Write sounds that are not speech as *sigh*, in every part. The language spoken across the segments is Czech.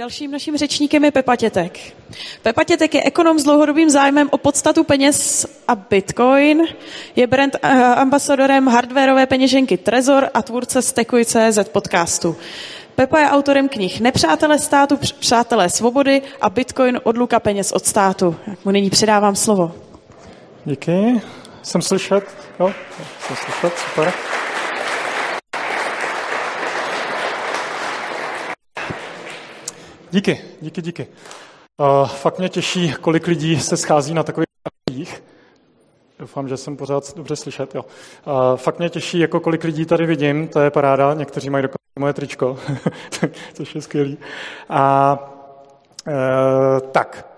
Dalším naším řečníkem je Pepa Tětek. Pepa Tětek je ekonom s dlouhodobým zájmem o podstatu peněz a Bitcoin, je brand eh, ambasadorem hardwareové peněženky Trezor a tvůrce Stekuj.cz podcastu. Pepa je autorem knih Nepřátelé státu, Přátelé svobody a Bitcoin odluka peněz od státu. Jak mu nyní předávám slovo. Díky. Jsem slyšet? Jo, jsem slyšet, super. Díky, díky, díky. Uh, fakt mě těší, kolik lidí se schází na takových akcích. Doufám, že jsem pořád dobře slyšet. Jo. Uh, fakt mě těší, jako kolik lidí tady vidím, to je paráda. Někteří mají dokonce moje tričko, *laughs* což je skvělý. A uh, tak,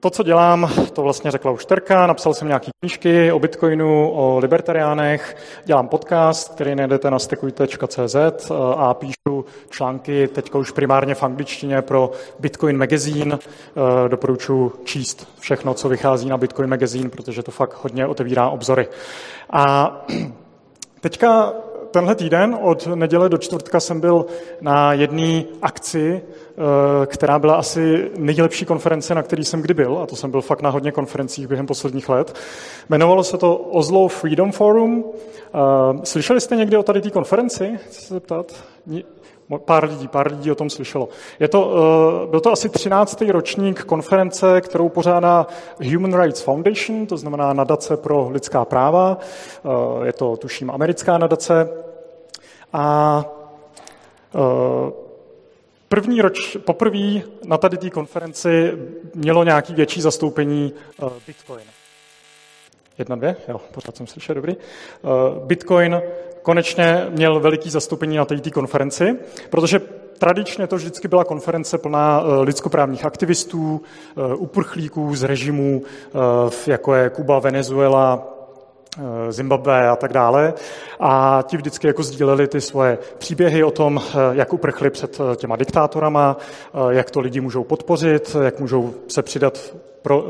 to, co dělám, to vlastně řekla už Terka, napsal jsem nějaké knížky o Bitcoinu, o libertariánech, dělám podcast, který najdete na stekujte.cz a píšu články teď už primárně v angličtině pro Bitcoin Magazine. Doporučuji číst všechno, co vychází na Bitcoin Magazine, protože to fakt hodně otevírá obzory. A *clears throat* teďka tenhle týden od neděle do čtvrtka jsem byl na jedné akci, eh, která byla asi nejlepší konference, na který jsem kdy byl, a to jsem byl fakt na hodně konferencích během posledních let. Jmenovalo se to Oslo Freedom Forum. Eh, slyšeli jste někdy o tady té konferenci? Chci se zeptat? Pár lidí, pár lidí o tom slyšelo. Je to, eh, byl to asi 13. ročník konference, kterou pořádá Human Rights Foundation, to znamená nadace pro lidská práva. Eh, je to, tuším, americká nadace. A eh, První roč, poprvé na tady té konferenci mělo nějaký větší zastoupení Bitcoin. Jedna, dvě? Jo, pořád jsem slyšel, dobrý. Bitcoin konečně měl veliký zastoupení na této konferenci, protože tradičně to vždycky byla konference plná eh, lidskoprávních aktivistů, eh, uprchlíků z režimů, eh, jako je Kuba, Venezuela, Zimbabwe a tak dále. A ti vždycky jako sdíleli ty svoje příběhy o tom, jak uprchli před těma diktátorama, jak to lidi můžou podpořit, jak můžou se přidat pro,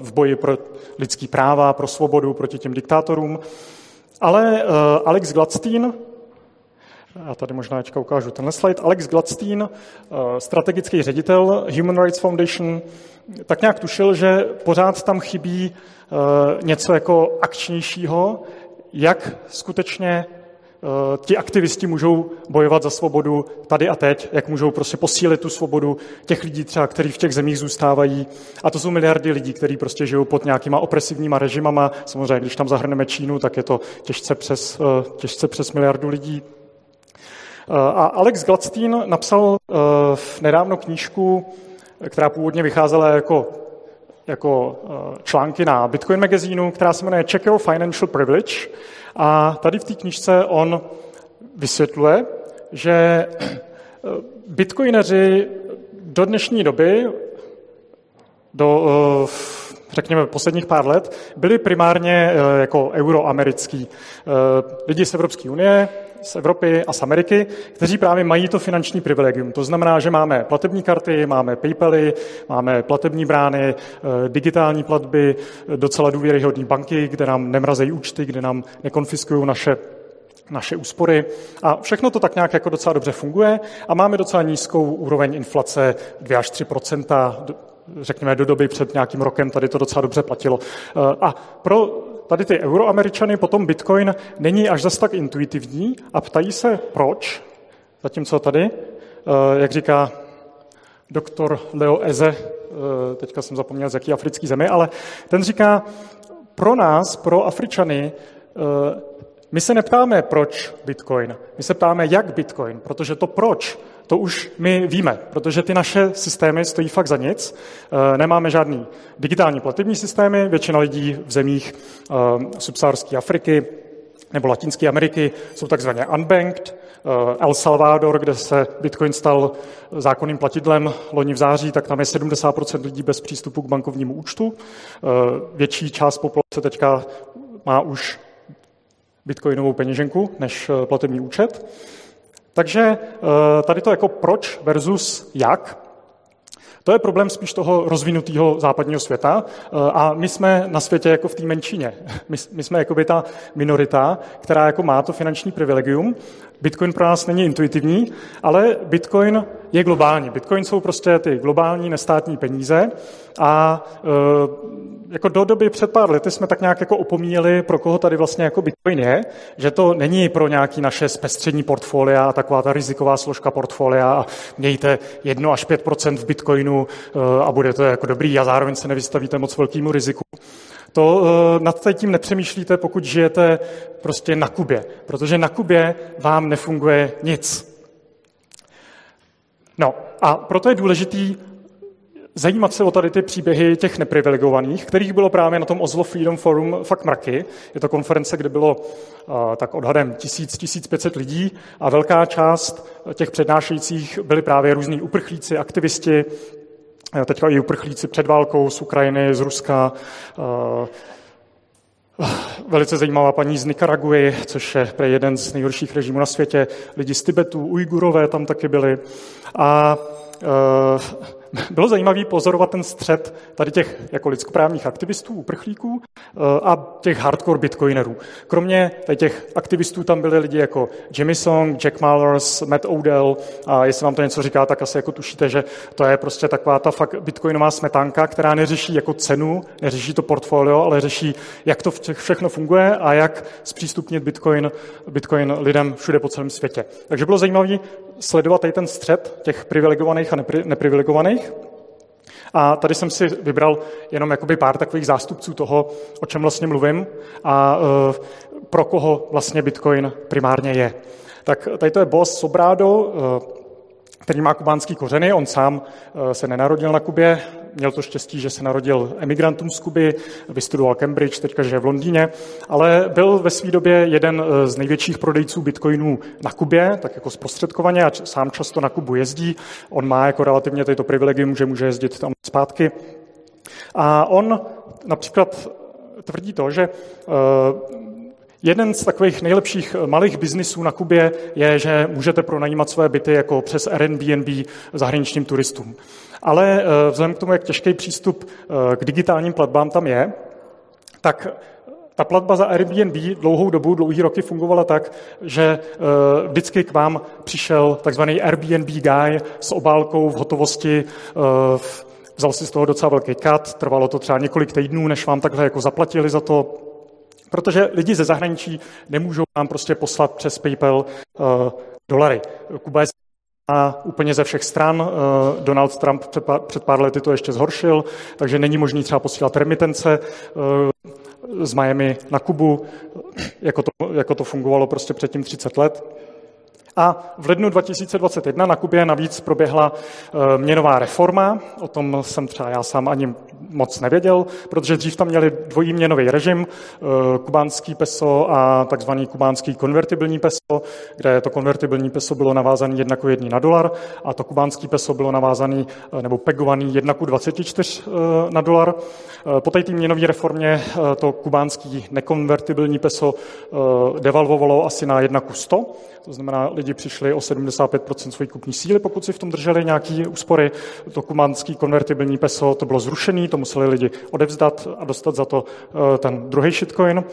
v boji pro lidský práva, pro svobodu proti těm diktátorům. Ale Alex Gladstein, já tady možná teďka ukážu tenhle slide, Alex Gladstein, uh, strategický ředitel Human Rights Foundation, tak nějak tušil, že pořád tam chybí uh, něco jako akčnějšího, jak skutečně Eh, ti aktivisti můžou bojovat za svobodu tady a teď, jak můžou prostě posílit tu svobodu těch lidí třeba, kteří v těch zemích zůstávají. A to jsou miliardy lidí, kteří prostě žijou pod nějakýma opresivníma režimama. Samozřejmě, když tam zahrneme Čínu, tak je to těžce přes, eh, těžce přes miliardu lidí. Eh, a Alex Gladstein napsal nedávno knížku, která původně vycházela jako jako články na Bitcoin magazínu, která se jmenuje Check Your Financial Privilege. A tady v té knižce on vysvětluje, že bitcoineři do dnešní doby, do, řekněme, posledních pár let, byli primárně jako euroamerický lidi z Evropské unie, z Evropy a z Ameriky, kteří právě mají to finanční privilegium. To znamená, že máme platební karty, máme PayPaly, máme platební brány, eh, digitální platby, docela důvěryhodné banky, kde nám nemrazejí účty, kde nám nekonfiskují naše naše úspory a všechno to tak nějak jako docela dobře funguje a máme docela nízkou úroveň inflace 2 až 3 řekněme do doby před nějakým rokem tady to docela dobře platilo. Eh, a pro tady ty euroameričany potom Bitcoin není až zas tak intuitivní a ptají se, proč, zatímco tady, eh, jak říká doktor Leo Eze, eh, teďka jsem zapomněl, z jaký africký zemi, ale ten říká, pro nás, pro Afričany, my se neptáme, proč Bitcoin, my se ptáme, jak Bitcoin, protože to proč to už my víme, protože ty naše systémy stojí fakt za nic. Eh, nemáme žádný digitální platební systémy, většina lidí v zemích eh, subsaharské Afriky nebo Latinské Ameriky jsou takzvaně unbanked. Eh, El Salvador, kde se Bitcoin stal zákonným platidlem loni v září, tak tam je 70% lidí bez přístupu k bankovnímu účtu. Větší část populace teďka má už bitcoinovou peněženku než platební účet. Takže eh, tady to jako proč versus jak, to je problém spíš toho rozvinutého západního světa eh, a my jsme na světě jako v té menšině. *laughs* My, my jsme jako by ta minorita, která jako má to finanční privilegium. Bitcoin pro nás není intuitivní, ale Bitcoin je globální. Bitcoin jsou prostě ty globální nestátní peníze a jako do doby před pár lety jsme tak nějak jako opomíjeli, pro koho tady vlastně jako Bitcoin je, že to není pro nějaký naše zpestření portfolia a taková ta riziková složka portfolia a mějte 1 až 5% v Bitcoinu a bude to jako dobrý a zároveň se nevystavíte moc velkému riziku. To nad tím nepřemýšlíte, pokud žijete prostě na Kubě, protože na Kubě vám nefunguje nic. No a proto je důležitý zajímat se o tady ty příběhy těch neprivilegovaných, kterých bylo právě na tom Oslo Freedom Forum fakt mraky. Je to konference, kde bylo tak odhadem 1000-1500 lidí a velká část těch přednášejících byli právě různí uprchlíci, aktivisti, teďka i uprchlíci před válkou z Ukrajiny, z Ruska, Velice zajímavá paní z Nikaraguji, což je jeden z nejhorších režimů na světě. Lidi z Tibetu, Ujgurové tam taky byli. A uh, bylo zajímavé pozorovat ten střed tady těch jako lidskoprávních aktivistů, uprchlíků eh, a těch hardcore bitcoinerů. Kromě těch aktivistů tam byli lidi jako Jimmy Song, Jack Mallers, Matt Odell a jestli vám to něco říká, tak asi jako tušíte, že to je prostě taková ta fakt bitcoinová smetánka, která neřeší jako cenu, neřeší to portfolio, ale řeší, jak to všechno funguje a jak zpřístupnit bitcoin, bitcoin lidem všude po celém světě. Takže bylo zajímavé sledovat tady ten střed těch privilegovaných a neprivilegovaných. A tady jsem si vybral jenom jakoby pár takových zástupců toho, o čem vlastně mluvím a uh, pro koho vlastně Bitcoin primárně je. Tak tady to je boss Sobrado, uh, který má kubánský kořeny. On sám uh, se nenarodil na Kubě, měl to štěstí, že se narodil emigrantům z Kuby, vystudoval Cambridge, teďka žije v Londýně, ale byl ve své době jeden eh, z největších prodejců bitcoinů na Kubě, tak jako zprostředkovaně a sám často na Kubu jezdí. On má jako relativně tyto privilegium, že může jezdit tam zpátky. A on například tvrdí to, že eh, Jeden z takových nejlepších malých biznisů na Kubě je, že můžete pronajímat své byty jako přes Airbnb zahraničním turistům. Ale eh, vzhledem k tomu, jak těžký přístup eh, k digitálním platbám tam je, tak ta platba za Airbnb dlouhou dobu, dlouhý roky fungovala tak, že eh, vždycky k vám přišel takzvaný Airbnb guy s obálkou v hotovosti, vzal si z toho docela velký kat, trvalo to třeba několik týdnů, než vám takhle jako zaplatili za to, protože lidi ze zahraničí nemůžou vám prostě poslat přes PayPal dolary. Kuba je a úplně ze všech stran. Eh, Donald Trump před pár lety to ještě zhoršil, takže není možný třeba posílat remitence eh, z Miami na Kubu, jako to, jako to fungovalo prostě předtím 30 let. A v lednu 2021 na Kubě navíc proběhla eh, měnová reforma. O tom jsem třeba já sám ani moc nevěděl, protože dřív tam měli dvojí měnový režim, eh, kubánský peso a takzvaný kubánský konvertibilní peso, kde to konvertibilní peso bylo navázané jedna ku na dolar a to kubánský peso bylo navázané eh, nebo pegovaný jedna ku 24 na dolar. Po té měnové reformě to kubánský nekonvertibilní peso devalvovalo asi na jedna ku 100, to znamená, lidi přišli o 75% své kupní síly, pokud si v tom drželi nějaký úspory. To kumanský konvertibilní peso, to bylo zrušené, to museli lidi odevzdat a dostat za to eh, ten druhý shitcoin.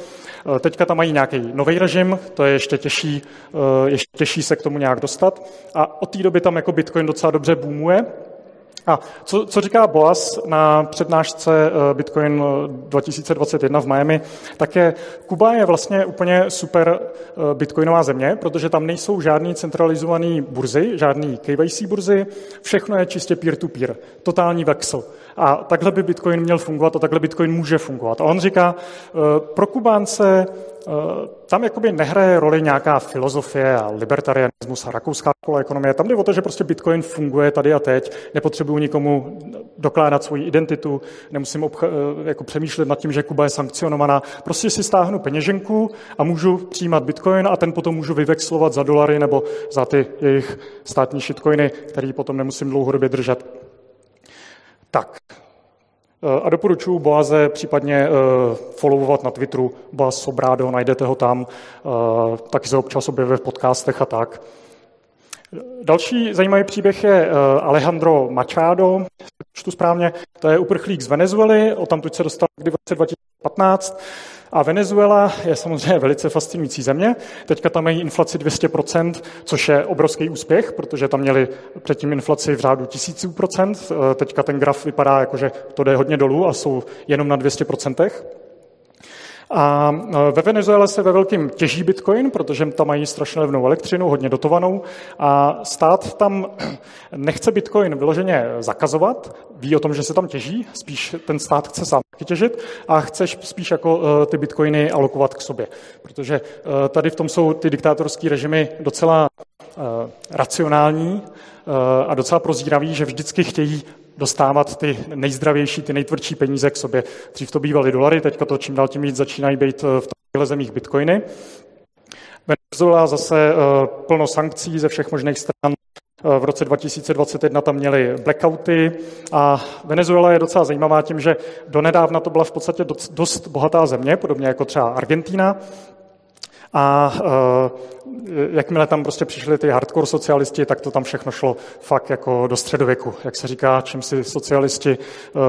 Eh, teďka tam mají nějaký nový režim, to je ještě těžší, eh, ještě těžší se k tomu nějak dostat. A od té doby tam jako Bitcoin docela dobře boomuje. A co, co říká Boas na přednášce eh, Bitcoin 2021 v Miami, tak je, Kuba je vlastně úplně super eh, bitcoinová země, protože tam nejsou žádný centralizovaný burzy, žádný KYC burzy, všechno je čistě peer-to-peer, totální vexel. A takhle by Bitcoin měl fungovat a takhle Bitcoin může fungovat. A on říká, eh, pro Kubánce Eh, tam jakoby nehraje roli nějaká filozofie a libertarianismus a rakouská škola ekonomie. Tam jde o to, že prostě Bitcoin funguje tady a teď, nepotřebuju nikomu dokládat svoji identitu, nemusím obch- eh, jako přemýšlet nad tím, že Kuba je sankcionovaná. Prostě si stáhnu peněženku a můžu přijímat Bitcoin a ten potom můžu vyvexlovat za dolary nebo za ty jejich státní shitcoiny, který potom nemusím dlouhodobě držet. Tak, Eh, a doporučuji Boaze případně eh, followovat na Twitteru, Boaz Sobrádo, najdete ho tam, eh, taky se občas objevuje v podcastech a tak. Další zajímavý příběh je Alejandro Machado, čtu správně, to je uprchlík z Venezuely, o tamtud se dostal kdy v roce 2015. A Venezuela je samozřejmě velice fascinující země. Teďka tam mají inflaci 200%, což je obrovský úspěch, protože tam měli předtím inflaci v řádu tisíců procent. Teďka ten graf vypadá jako, že to jde hodně dolů a jsou jenom na 200%. A e, ve Venezuele se ve velkém těží bitcoin, protože tam mají strašně levnou elektřinu, hodně dotovanou. A stát tam *clears throat* nechce bitcoin vyloženě zakazovat, ví o tom, že se tam těží, spíš ten stát chce sám těžit a chce spíš jako e, ty bitcoiny alokovat k sobě. Protože e, tady v tom jsou ty diktátorské režimy docela racionální a docela prozíraví, že vždycky chtějí dostávat ty nejzdravější, ty nejtvrdší peníze k sobě. Dřív to bývaly dolary, teďka to čím dál tím víc začínají být eh, v těchto zemích bitcoiny. Venezuela zase eh, plno sankcí ze všech možných stran. Eh, v roce 2021 tam měli blackouty a Venezuela je docela zajímavá tím, že donedávna to byla v podstatě dost bohatá země, podobně jako třeba Argentína, a uh, jakmile tam prostě přišli ty hardcore socialisti, tak to tam všechno šlo fakt jako do středověku. Jak se říká, čím si socialisti uh,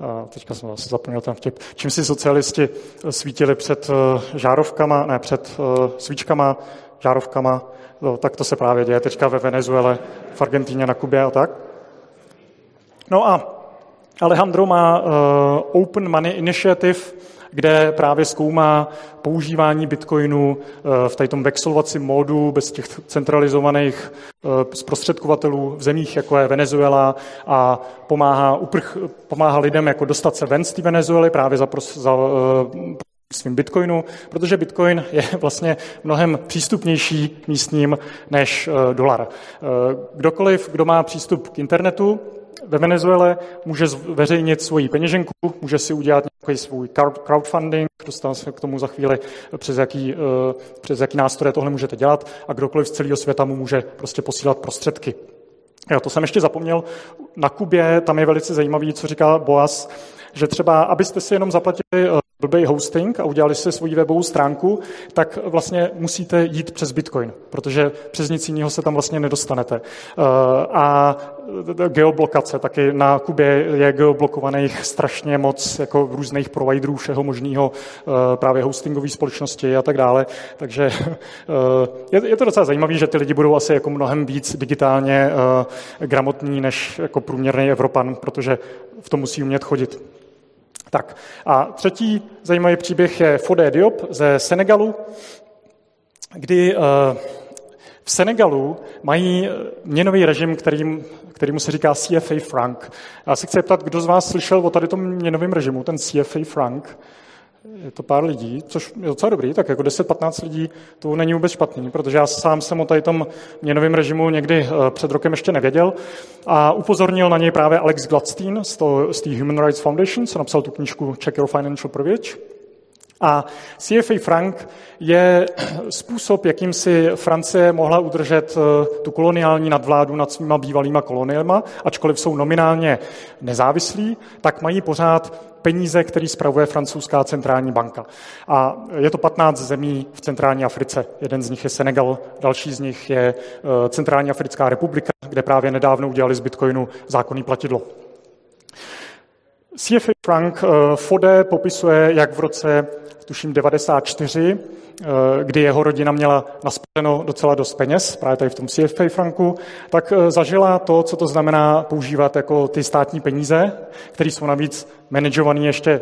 a teďka jsem zase zapomněl ten vtip, čím si socialisti svítili před žárovkama, ne, před svíčkama, žárovkama, no, tak to se právě děje teďka ve Venezuele, v Argentíně, na Kubě a tak. No a Alejandro má Open Money Initiative, kde právě zkoumá používání bitcoinu eh, v tom vexlovacím módu bez těch centralizovaných eh, zprostředkovatelů v zemích, jako je Venezuela a pomáhá, uprch, pomáhá lidem jako dostat se ven z té Venezuely právě za, za eh, svým bitcoinu, protože bitcoin je *laughs* vlastně mnohem přístupnější místním než dolar. Kdokoliv, kdo má přístup k internetu, ve Venezuele může zveřejnit svoji peněženku, může si udělat nějaký svůj crowdfunding, dostanu se k tomu za chvíli, přes jaký, eh, přes jaký nástroje tohle můžete dělat a kdokoliv z celého světa mu může prostě posílat prostředky. Jo, to jsem ještě zapomněl. Na Kubě tam je velice zajímavý, co říká Boas, že třeba, abyste si jenom zaplatili eh, blbý hosting a udělali si svoji webovou stránku, tak vlastně musíte jít přes Bitcoin, protože přes nic jiného se tam vlastně nedostanete. Eh, a geoblokace, taky na Kubě je geoblokovaných strašně moc jako různých providerů všeho možného, eh, právě hostingové společnosti a tak dále. Takže je to docela zajímavé, že ty lidi budou asi jako mnohem víc digitálně gramotní než jako průměrný Evropan, protože v tom musí umět chodit. Tak a třetí zajímavý příběh je Fodé Diop ze Senegalu, kdy uh, v Senegalu mají měnový režim, kterým, kterýmu se říká CFA frank. Já se chci ptat, kdo z vás slyšel o tady tom měnovém režimu, ten CFA frank je to pár lidí, což je docela dobrý, tak jako 10-15 lidí to není vůbec špatný, protože já sám jsem o tady tom měnovém režimu někdy eh, před rokem ještě nevěděl a upozornil na něj právě Alex Gladstein z té Human Rights Foundation, co napsal tu knížku Check Your Financial Privilege. A CFA frank je způsob, jakým si Francie mohla udržet eh, tu koloniální nadvládu nad svýma bývalýma koloniema, ačkoliv jsou nominálně nezávislí, tak mají pořád peníze, který spravuje francouzská centrální banka. A je to 15 zemí v centrální Africe. Jeden z nich je Senegal, další z nich je eh, Centrální Africká republika, kde právě nedávno udělali z Bitcoinu zákonný platidlo. CFA Frank eh, Fode popisuje, jak v roce, tuším, 94, eh, kdy jeho rodina měla naspěno docela dost peněz, právě tady v tom CFA Franku, tak eh, zažila to, co to znamená používat jako ty státní peníze, které jsou navíc manažované ještě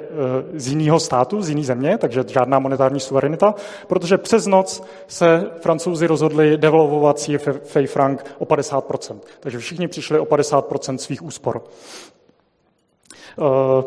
z jiného státu, z jiné země, takže žádná monetární suverenita, protože přes noc se francouzi rozhodli devalvovat CFA frank o 50%. Takže všichni přišli o 50% svých úspor. Eh,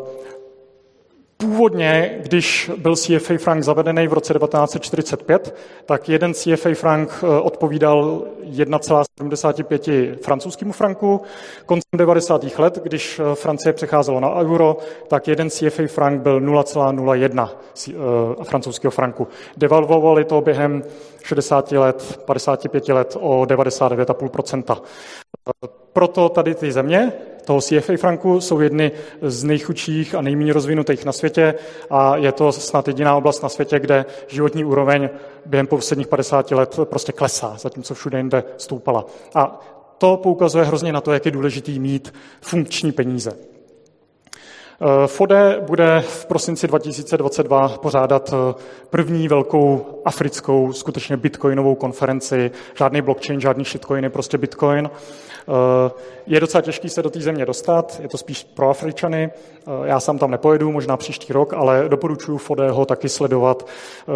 původně, když byl CFA frank zavedený v roce 1945, tak jeden CFA frank eh, odpovídal 1,75 francouzskému franku. Koncem 90. let, když eh, Francie přecházela na euro, tak jeden CFA frank byl 0,01 francouzského franku. Devalvovali to během 60 let, 55 let o 99,5% Proto tady ty země, toho CFA franku jsou jedny z nejchudších a nejméně rozvinutých na světě a je to snad jediná oblast na světě, kde životní úroveň během posledních 50 let prostě klesá, zatímco všude jinde stoupala. A to poukazuje hrozně na to, jak je důležitý mít funkční peníze. Eh, FODE bude v prosinci 2022 pořádat eh, první velkou africkou, skutečně bitcoinovou konferenci. Žádný blockchain, žádný shitcoiny, prostě bitcoin. Eh, je docela těžký se do té země dostat, je to spíš pro Afričany. Já sám tam nepojedu, možná příští rok, ale doporučuji Fodeho taky sledovat.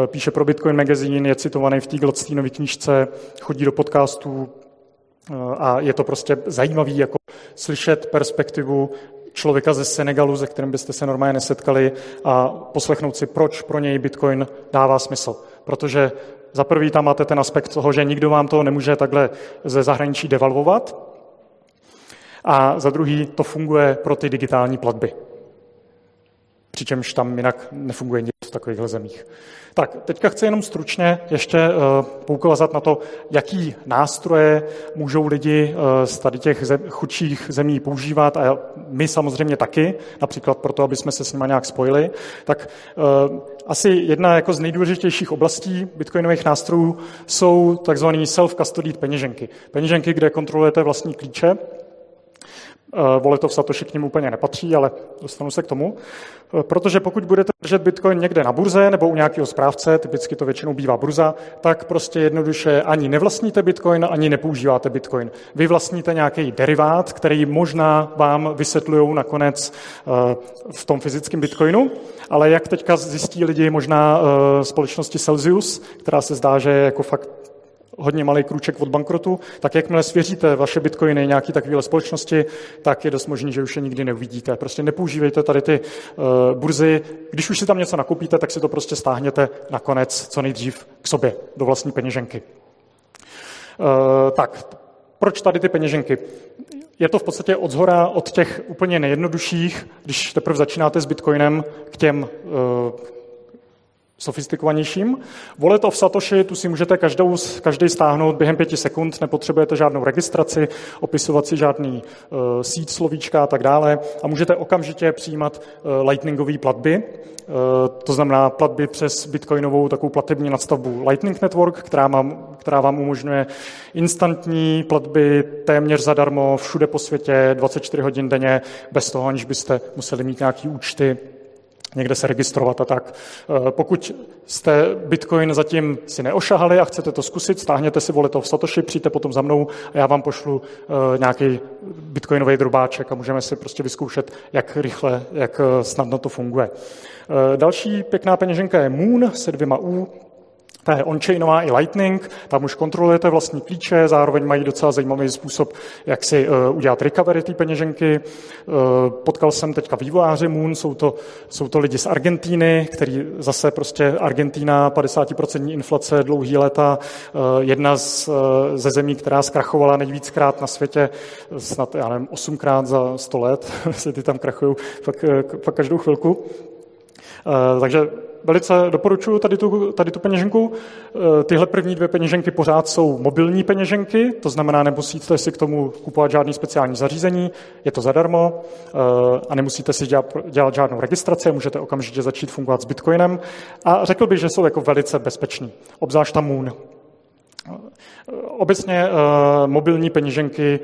Píše pro Bitcoin Magazine, je citovaný v té Gladsteinové knížce, chodí do podcastů, a je to prostě zajímavý jako slyšet perspektivu člověka ze Senegalu, se kterým byste se normálně nesetkali a poslechnout si, proč pro něj Bitcoin dává smysl. Protože za prvý tam máte ten aspekt toho, že nikdo vám to nemůže takhle ze zahraničí devalvovat a za druhý to funguje pro ty digitální platby. Přičemž tam jinak nefunguje nic v takovýchhle zemích. Tak, teďka chci jenom stručně ještě uh, poukazat na to, jaký nástroje můžou lidi uh, z tady těch chudších zemí používat a my samozřejmě taky, například proto, aby jsme se s nimi nějak spojili. Tak uh, asi jedna jako z nejdůležitějších oblastí bitcoinových nástrojů jsou takzvané self-custodied peněženky. Peněženky, kde kontrolujete vlastní klíče, Eh, Voletov Satoshi k ním úplně nepatří, ale dostanu se k tomu. Eh, protože pokud budete držet Bitcoin někde na burze nebo u nějakého správce, typicky to většinou bývá burza, tak prostě jednoduše ani nevlastníte Bitcoin, ani nepoužíváte Bitcoin. Vy vlastníte nějaký derivát, který možná vám vysvětlují nakonec eh, v tom fyzickém Bitcoinu, ale jak teďka zjistí lidi možná společnosti Celsius, která se zdá, že je jako fakt hodně malý krůček od bankrotu, tak jakmile svěříte vaše bitcoiny nějaký takovéhle společnosti, tak je dost možný, že už je nikdy neuvidíte. Prostě nepoužívejte tady ty uh, burzy. Když už si tam něco nakoupíte, tak si to prostě stáhněte nakonec co nejdřív k sobě do vlastní peněženky. Uh, tak, proč tady ty peněženky? Je to v podstatě od zhora od těch úplně nejjednodušších, když teprve začínáte s Bitcoinem, k těm uh, sofistikovanějším. Wallet of Satoshi, tu si můžete každou, každý stáhnout během pěti sekund, nepotřebujete žádnou registraci, opisovat si žádný uh, síť slovíčka a tak dále a můžete okamžitě přijímat uh, lightningové platby, uh, to znamená platby přes bitcoinovou takovou platební nadstavbu Lightning Network, která, mám, která vám umožňuje instantní platby téměř zadarmo všude po světě 24 hodin denně, bez toho, aniž byste museli mít nějaký účty někde se registrovat a tak. Eh, pokud jste Bitcoin zatím si neošahali a chcete to zkusit, stáhněte si voleto v Satoshi, přijďte potom za mnou a já vám pošlu eh, nějaký bitcoinový drobáček a můžeme si prostě vyzkoušet, jak rychle, jak eh, snadno to funguje. Další pěkná peněženka je Moon se dvěma U, ta je on-chainová i Lightning, tam už kontrolujete vlastní klíče, zároveň mají docela zajímavý způsob, jak si uh, udělat recovery té peněženky. Uh, potkal jsem teďka vývojáře Moon, jsou to, jsou to lidi z Argentíny, který zase prostě Argentína, 50% inflace, dlouhý léta, uh, jedna z, ze zemí, která zkrachovala nejvíckrát na světě, snad, já nevím, osmkrát za 100 let, *laughs* se ty tam krachují fakt, fakt každou chvilku. Takže velice doporučuji tady tu, tady tu peněženku. Eh, tyhle první dvě peněženky pořád jsou mobilní peněženky, to znamená, nemusíte si k tomu kupovat žádný speciální zařízení, je to zadarmo eh, a nemusíte si dělat, dělat žádnou registraci, můžete okamžitě začít fungovat s Bitcoinem. A řekl bych, že jsou jako velice bezpeční, obzvlášť ta Moon. Eh, obecně mobilní peněženky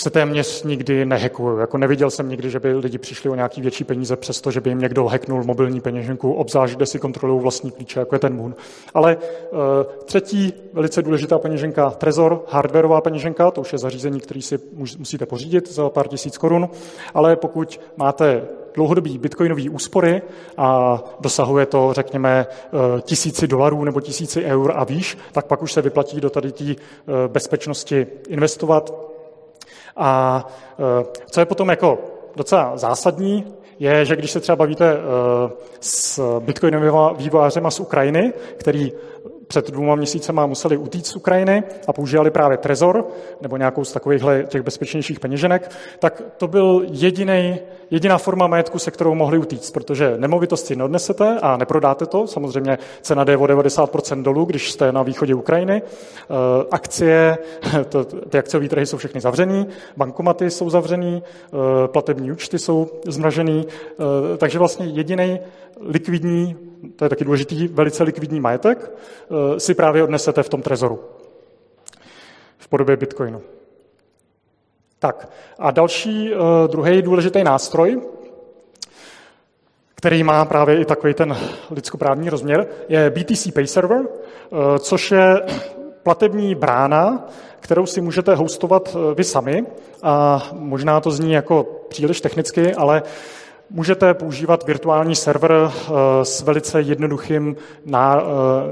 se téměř nikdy nehackují. Jako neviděl jsem nikdy, že by lidi přišli o nějaký větší peníze, přesto, že by jim někdo hacknul mobilní peněženku, obzvlášť, kde si kontrolují vlastní klíče, jako je ten Moon. Ale uh, třetí velice důležitá peněženka, Trezor, hardwareová peněženka, to už je zařízení, který si musíte pořídit za pár tisíc korun, ale pokud máte dlouhodobý bitcoinový úspory a dosahuje to, řekněme, eh, tisíci dolarů nebo tisíci eur a výš, tak pak už se vyplatí do tady té eh, bezpečnosti investovat a e, co je potom jako docela zásadní, je, že když se třeba bavíte e, s bitcoinovými vývojářema z Ukrajiny, který před dvěma měsícema museli utíct z Ukrajiny a používali právě Trezor nebo nějakou z takovýchhle těch bezpečnějších peněženek, tak to byl jediný, jediná forma majetku, se kterou mohli utíct, protože nemovitosti neodnesete a neprodáte to. Samozřejmě cena jde o 90% dolů, když jste na východě Ukrajiny. Eh, akcie, *laughs* to, ty akciové trhy jsou všechny zavřený, bankomaty jsou zavřený, eh, platební účty jsou zmražený, eh, takže vlastně jediný likvidní to je taky důležitý, velice likvidní majetek, eh, si právě odnesete v tom trezoru v podobě bitcoinu. Tak a další, druhý důležitý nástroj, který má právě i takový ten lidskoprávní rozměr, je BTC Pay Server, což je platební brána, kterou si můžete hostovat vy sami. A možná to zní jako příliš technicky, ale Můžete používat virtuální server eh, s velice jednoduchým eh,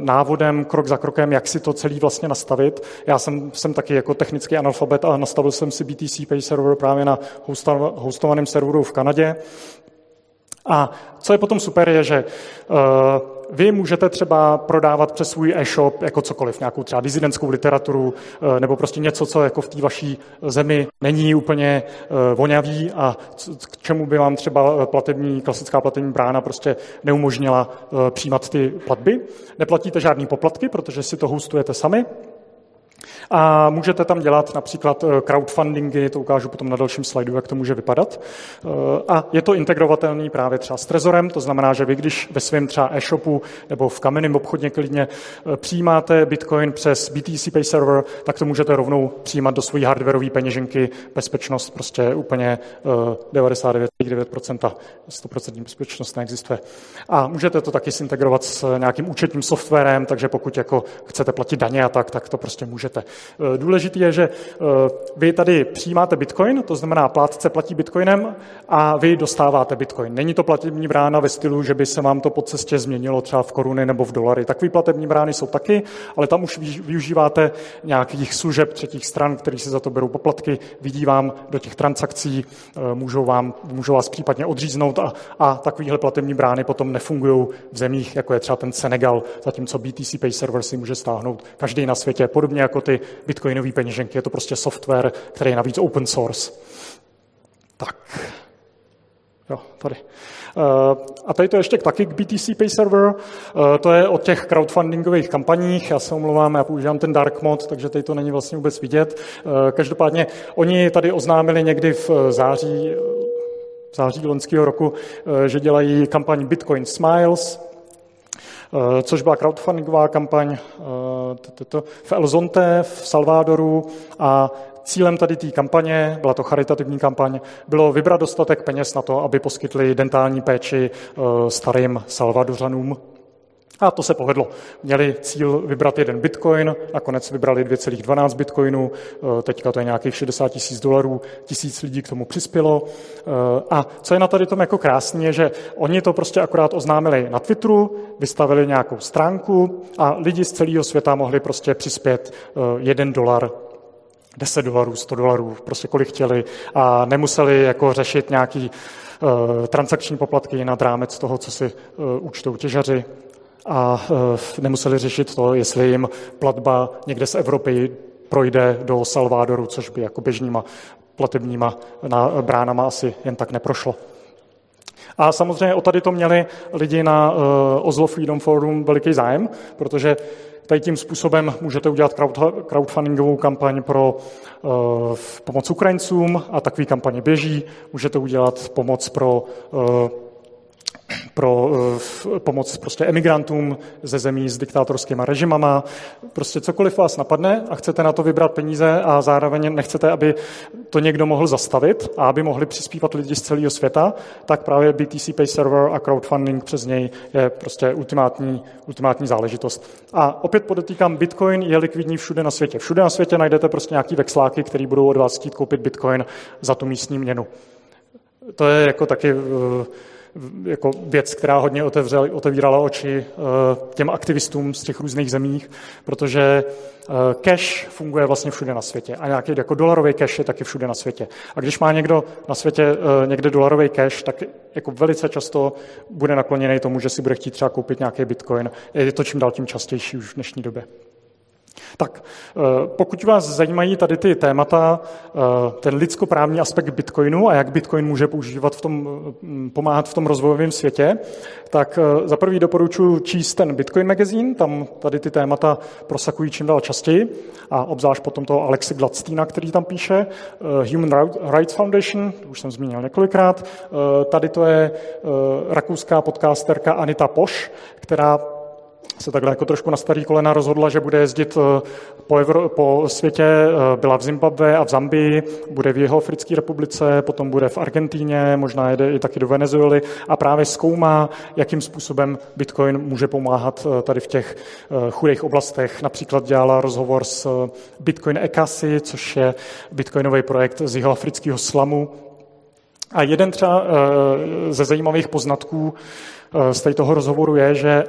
návodem, krok za krokem, jak si to celý vlastně nastavit. Já jsem, jsem taky jako technický analfabet a nastavil jsem si BTC Pay server právě na hostovaném serveru v Kanadě. A co je potom super, je, že uh, vy můžete třeba prodávat přes svůj e-shop jako cokoliv, nějakou třeba dizidentskou literaturu uh, nebo prostě něco, co jako v té vaší zemi není úplně uh, vonavý a k čemu by vám třeba platební, klasická platební brána prostě neumožnila přijímat ty platby. Neplatíte žádný poplatky, protože si to hostujete sami. A můžete tam dělat například eh, crowdfundingy, to ukážu potom na dalším slajdu, jak to může vypadat. Eh, a je to integrovatelný právě třeba s Trezorem, to znamená, že vy, když ve svém třeba e-shopu nebo v kamenném obchodně klidně eh, přijímáte Bitcoin přes BTC Pay Server, tak to můžete rovnou přijímat do svojí hardwareové peněženky. Bezpečnost prostě úplně 99,9%, 100% bezpečnost neexistuje. A můžete to taky integrovat s nějakým účetním softwarem, takže pokud jako chcete platit daně a tak, tak to prostě můžete. Eh, důležitý je, že eh, vy tady přijímáte bitcoin, to znamená plátce platí bitcoinem a vy dostáváte bitcoin. Není to platební brána ve stylu, že by se vám to po cestě změnilo třeba v koruny nebo v dolary. Takové platební brány jsou taky, ale tam už využíváte nějakých služeb třetích stran, který si za to berou poplatky, vidí vám do těch transakcí, eh, můžou, vám, můžou vás případně odříznout a, a takovéhle platební brány potom nefungují v zemích, jako je třeba ten Senegal, zatímco BTC Pay Server si může stáhnout každý na světě, podobně jako ty bitcoinové peněženky. Je to prostě software, který je navíc open source. Tak. Jo, tady. Uh, a tady to ještě taky k BTC Pay Server. Uh, to je o těch crowdfundingových kampaních. Já se omlouvám, já používám ten dark mod, takže tady to není vlastně vůbec vidět. Uh, každopádně oni tady oznámili někdy v září, září loňského roku, že dělají kampaň Bitcoin Smiles, Eh, což byla crowdfundingová kampaň eh, v El Zonte, v Salvadoru. A Cílem tady té kampaně, byla to charitativní kampaň, bylo vybrat dostatek peněz na to, aby poskytli dentální péči eh, starým Salvadořanům, a to se povedlo. Měli cíl vybrat jeden bitcoin, nakonec vybrali 2,12 bitcoinů, eh, teďka to je nějakých 60 tisíc dolarů, tisíc lidí k tomu přispělo. Eh, a co je na tady tom jako krásný, je, že oni to prostě akorát oznámili na Twitteru, vystavili nějakou stránku a lidi z celého světa mohli prostě přispět eh, jeden dolar 10 dolarů, 100 dolarů, prostě kolik chtěli a nemuseli jako řešit nějaký transakční poplatky nad rámec toho, co si účtou těžaři a e, nemuseli řešit to, jestli jim platba někde z Evropy projde do Salvadoru, což by jako běžnýma platebníma bránama asi jen tak neprošlo. A samozřejmě o tady to měli lidi na uh, Oslo Freedom Forum veliký zájem, protože tady tím způsobem můžete udělat crowdfundingovou kampaň pro uh, pomoc Ukrajincům a takový kampaně běží. Můžete udělat pomoc pro pro uh, pomoc prostě emigrantům ze zemí s diktátorskými režimama. Prostě cokoliv vás napadne a chcete na to vybrat peníze a zároveň nechcete, aby to někdo mohl zastavit a aby mohli přispívat lidi z celého světa, tak právě BTC Pay Server a crowdfunding přes něj je prostě ultimátní, ultimátní záležitost. A opět podotýkám, Bitcoin je likvidní všude na světě. Všude na světě najdete prostě nějaký vexláky, který budou od vás chtít koupit Bitcoin za tu místní měnu. To je jako taky uh, jako věc, která hodně otevírala oči eh, těm aktivistům z těch různých zemích, protože eh, cash funguje vlastně všude na světě a nějaký jako dolarový cash je taky všude na světě. A když má někdo na světě eh, někde dolarový cash, tak jako velice často bude nakloněný tomu, že si bude chtít třeba koupit nějaký bitcoin. Je to čím dál tím častější už v dnešní době. Tak, eh, pokud vás zajímají tady ty témata, eh, ten lidskoprávní aspekt Bitcoinu a jak Bitcoin může používat v tom, mm, pomáhat v tom rozvojovém světě, tak eh, za prvý doporučuji číst ten Bitcoin magazín, tam tady ty témata prosakují čím dál častěji a obzvlášť potom toho Alexe Gladsteina, který tam píše, Human Rights Foundation, už jsem zmínil několikrát, tady to je rakouská podcasterka Anita Poš, která se takhle jako trošku na starý kolena rozhodla, že bude jezdit eh, po, Evro, po světě, eh, byla v Zimbabwe a v Zambii, bude v jeho Africké republice, potom bude v Argentíně, možná jede i taky do Venezuely a právě zkoumá, jakým způsobem Bitcoin může pomáhat eh, tady v těch chudých oblastech. Například dělala rozhovor s Bitcoin Ekasi, což je bitcoinový projekt z jeho afrického slamu. A jeden třeba ze zajímavých poznatků z toho rozhovoru je, že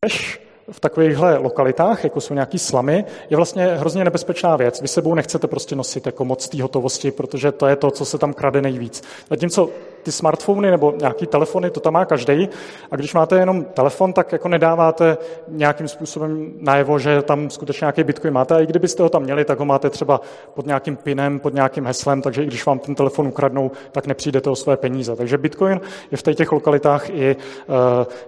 cash v takovýchhle lokalitách, jako jsou nějaký slamy, je vlastně hrozně nebezpečná věc. Vy sebou nechcete prostě nosit jako moc té hotovosti, protože to je to, co se tam krade nejvíc. Zatímco ty smartfony nebo nějaký telefony, to tam má každý. A když máte jenom telefon, tak jako nedáváte nějakým způsobem najevo, že tam skutečně nějaký bitcoin máte. A i kdybyste ho tam měli, tak ho máte třeba pod nějakým pinem, pod nějakým heslem, takže i když vám ten telefon ukradnou, tak nepřijdete o své peníze. Takže bitcoin je v těch lokalitách i uh,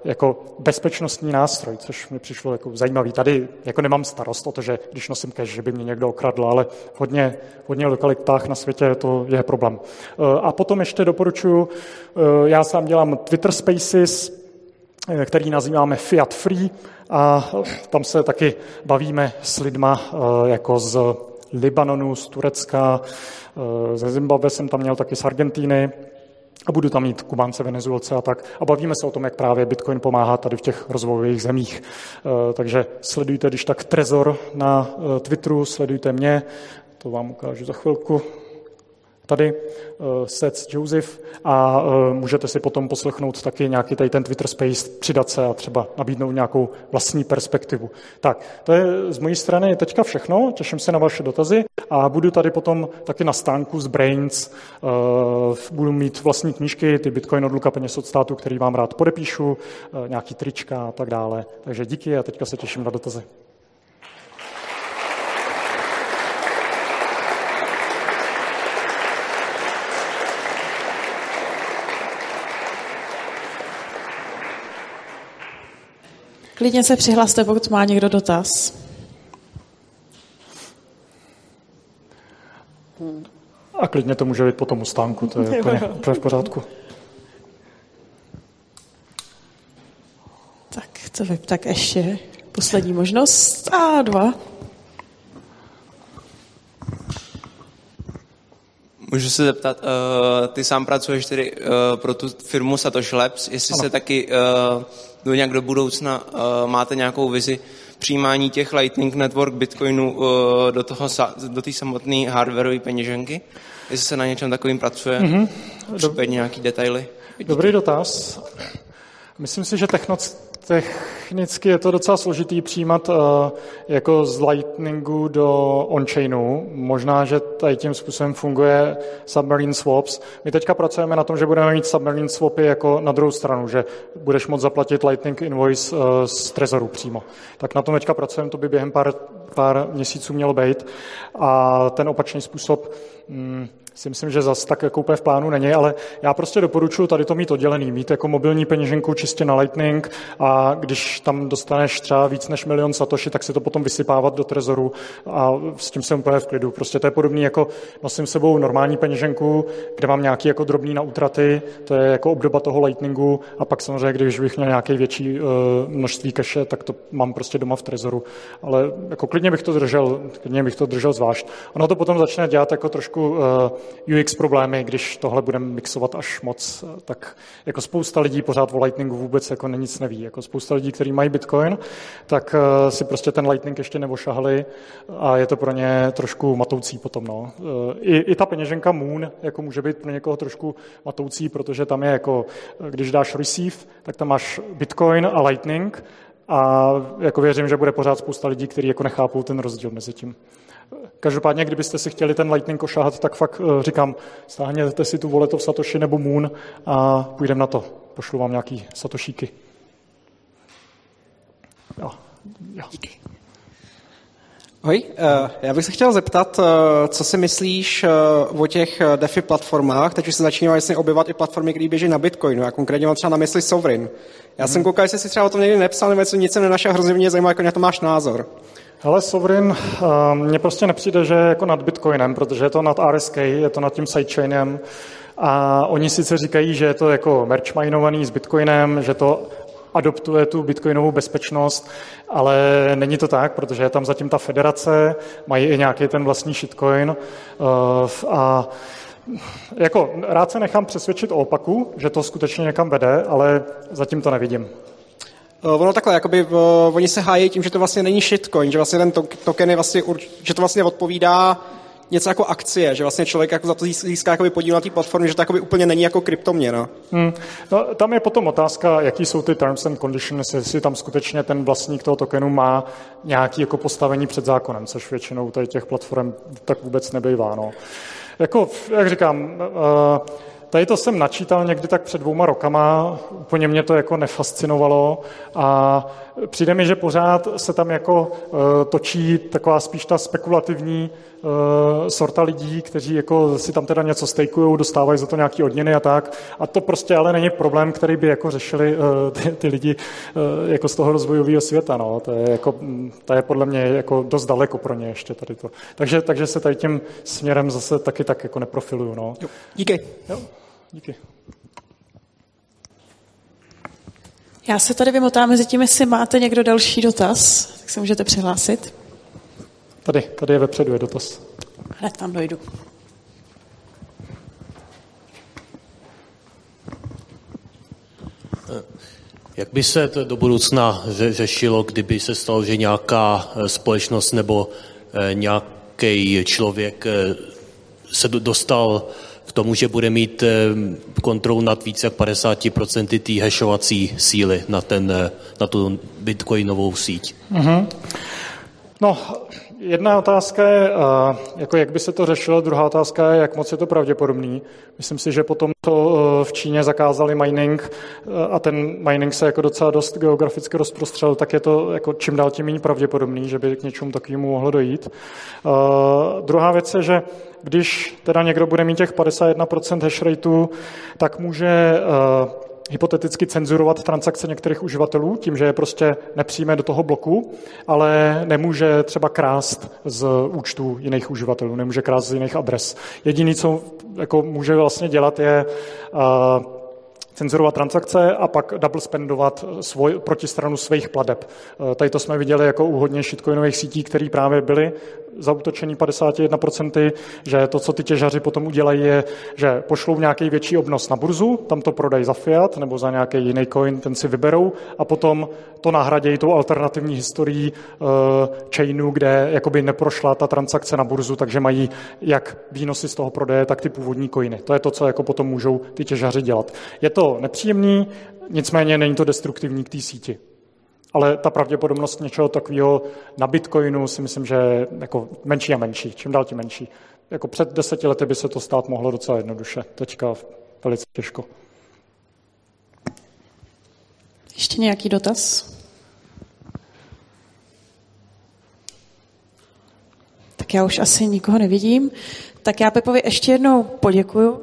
jako bezpečnostní nástroj, což mi přišlo jako zajímavý. Tady jako nemám starost o to, že když nosím cash, že by mě někdo okradl, ale hodně, hodně lokalitách na světě to je problém. Uh, a potom ještě doporučuji Eh, já sám dělám Twitter Spaces, eh, který nazýváme Fiat Free a tam se taky bavíme s lidma eh, jako z Libanonu, z Turecka, ze Zimbabwe jsem tam měl taky z Argentíny, a budu tam mít Kubánce, Venezuelce a tak. A bavíme se o tom, jak právě Bitcoin pomáhá tady v těch rozvojových zemích. Takže sledujte, když tak Trezor na Twitteru, sledujte mě, to vám ukážu za chvilku tady uh, Seth Joseph a uh, můžete si potom poslechnout taky nějaký tady ten Twitter Space, přidat se a třeba nabídnout nějakou vlastní perspektivu. Tak, to je z mojí strany teďka všechno, těším se na vaše dotazy a budu tady potom taky na stánku z Brains, uh, budu mít vlastní knížky, ty Bitcoin od Luka peněz od státu, který vám rád podepíšu, nějaký trička a tak dále. Takže díky a teďka se těším na dotazy. Klidně se přihlaste, pokud má někdo dotaz. A klidně to může být po tom stánku, to je *laughs* úplně, úplně v pořádku. Tak, co vy, tak ještě poslední možnost. A dva. Můžu se zeptat, uh, ty sám pracuješ tedy uh, pro tu firmu Satoshi Labs, jestli ano. se taky uh, do nějak do budoucna uh, máte nějakou vizi přijímání těch Lightning Network Bitcoinu uh, do toho do té samotné hardwareové peněženky? Jestli se na něčem takovým pracuje? Mm-hmm. Případně nějaký detaily? Dobrý dotaz. Myslím si, že techno, Technicky je to docela složitý přijímat uh, jako z Lightningu do on-chainu. Možná, že tady tím způsobem funguje submarine swaps. My teďka pracujeme na tom, že budeme mít submarine swapy jako na druhou stranu, že budeš moct zaplatit Lightning invoice uh, z Trezoru přímo. Tak na tom teďka pracujeme, to by během pár, pár měsíců mělo být. A ten opačný způsob mm, si myslím, že zas tak jako úplně v plánu není, ale já prostě doporučuji tady to mít oddělený, mít jako mobilní peněženku čistě na Lightning a když tam dostaneš třeba víc než milion satoshi, tak si to potom vysypávat do trezoru a s tím jsem úplně v klidu. Prostě to je podobné jako nosím sebou normální peněženku, kde mám nějaký jako drobný na útraty, to je jako obdoba toho Lightningu a pak samozřejmě, když bych měl nějaké větší uh, množství cache, tak to mám prostě doma v trezoru. Ale jako klidně bych to držel, klidně bych to držel zvlášť. Ono to potom začne dělat jako trošku uh, UX problémy, když tohle budeme mixovat až moc, tak jako spousta lidí pořád o Lightningu vůbec jako nic neví. Jako spousta lidí, kteří mají Bitcoin, tak eh, si prostě ten Lightning ještě nevošahali a je to pro ně trošku matoucí potom. No. Eh, I, I ta peněženka Moon jako může být pro někoho trošku matoucí, protože tam je jako, eh, když dáš receive, tak tam máš Bitcoin a Lightning a jako věřím, že bude pořád spousta lidí, kteří jako nechápou ten rozdíl mezi tím. Každopádně, kdybyste si chtěli ten Lightning ošahat, tak fakt říkám, stáhněte si tu voleto v Satoshi nebo Moon a půjdeme na to. Pošlu vám nějaký Satoshíky. Jo. jo. Ahoj, eh, já bych se chtěl zeptat, eh, co si myslíš o těch DeFi platformách. Teď už se začínají vlastně objevovat i platformy, které běží na Bitcoinu. Já konkrétně mám třeba na mysli Sovereign. Já hmm. jsem koukal, jestli jsi třeba o tom někdy nepsal, nebo nic jsem nenašel, hrozně mě zajímá, jak na to máš názor. Hele, Sovereign, mně prostě nepřijde, že je jako nad Bitcoinem, protože je to nad RSK, je to nad tím sidechainem a oni sice říkají, že je to jako merch minovaný s Bitcoinem, že to adoptuje tu bitcoinovou bezpečnost, ale není to tak, protože je tam zatím ta federace, mají i nějaký ten vlastní shitcoin a jako rád se nechám přesvědčit o opaku, že to skutečně někam vede, ale zatím to nevidím. Eh, ono takhle, jakoby, uh, oni se hájí tím, že to vlastně není shitcoin, že vlastně ten token je vlastně, že to vlastně odpovídá něco jako akcie, že vlastně člověk jako za to získá jakoby podíl na té platformě, že to jakoby úplně není jako kryptoměna. Hmm. No, tam je potom otázka, jaký jsou ty terms and conditions, jestli tam skutečně ten vlastník toho tokenu má nějaké jako postavení před zákonem, což většinou tady těch platform tak vůbec nebejvá. No. Jako, jak říkám, uh, Tady to jsem načítal někdy tak před dvouma rokama, úplně mě to jako nefascinovalo a přijde mi, že pořád se tam jako uh, točí taková spíš ta spekulativní uh, sorta lidí, kteří jako si tam teda něco stejkují, dostávají za to nějaký odměny a tak. A to prostě ale není problém, který by jako řešili uh, *laughs* ty, ty lidi jako z toho rozvojového světa. No. To, je jako, to je podle mě jako dost daleko pro ně ještě tady to. Takže, takže se tady tím směrem zase taky tak jako neprofiluju. No. Jo. Díky. Jo. Díky. Já se tady vymotám mezi tím, jestli máte někdo další dotaz, tak se můžete přihlásit. Tady, tady je vepředu je dotaz. Hned tam dojdu. Jak by se to do budoucna řešilo, kdyby se stalo, že nějaká eh, společnost nebo eh, nějaký člověk eh, se dostal k tomu, že bude mít eh, kontrolu nad více jak 50% té hashovací síly na, ten, eh, na tu bitcoinovou síť. Mm-hmm. No, jedna otázka je, eh, jako jak by se to řešilo, druhá otázka je, jak moc je to pravděpodobný. Myslím si, že potom to v Číně zakázali mining a ten mining se jako docela dost geograficky rozprostřel, tak je to jako čím dál tím méně pravděpodobný, že by k něčemu takovému mohlo dojít. Uh, druhá věc je, že když teda někdo bude mít těch 51% hash rateu, tak může uh, hypoteticky cenzurovat transakce některých uživatelů tím, že je prostě nepřijme do toho bloku, ale nemůže třeba krást z účtů jiných uživatelů, nemůže krást z jiných adres. Jediný, co jako může vlastně dělat, je uh, cenzurovat transakce a pak double spendovat svoj, protistranu svých pladeb. Eh, tady to jsme viděli jako u hodně shitcoinových sítí, které právě byly zautočený 51%, že to, co ty těžaři potom udělají, je, že pošlou nějaký větší obnos na burzu, tam to prodají za fiat nebo za nějaký jiný coin, ten si vyberou a potom to nahradějí tou alternativní historií uh, chainu, kde jakoby neprošla ta transakce na burzu, takže mají jak výnosy z toho prodeje, tak ty původní coiny. To je to, co jako potom můžou ty těžaři dělat. Je to nepříjemný, nicméně není to destruktivní k té síti ale ta pravděpodobnost něčeho takového na Bitcoinu si myslím, že je jako menší a menší, čím dál tím menší. Jako před deseti lety by se to stát mohlo docela jednoduše, teďka velice těžko. Ještě nějaký dotaz? Tak já už asi nikoho nevidím. Tak já Pepovi ještě jednou poděkuju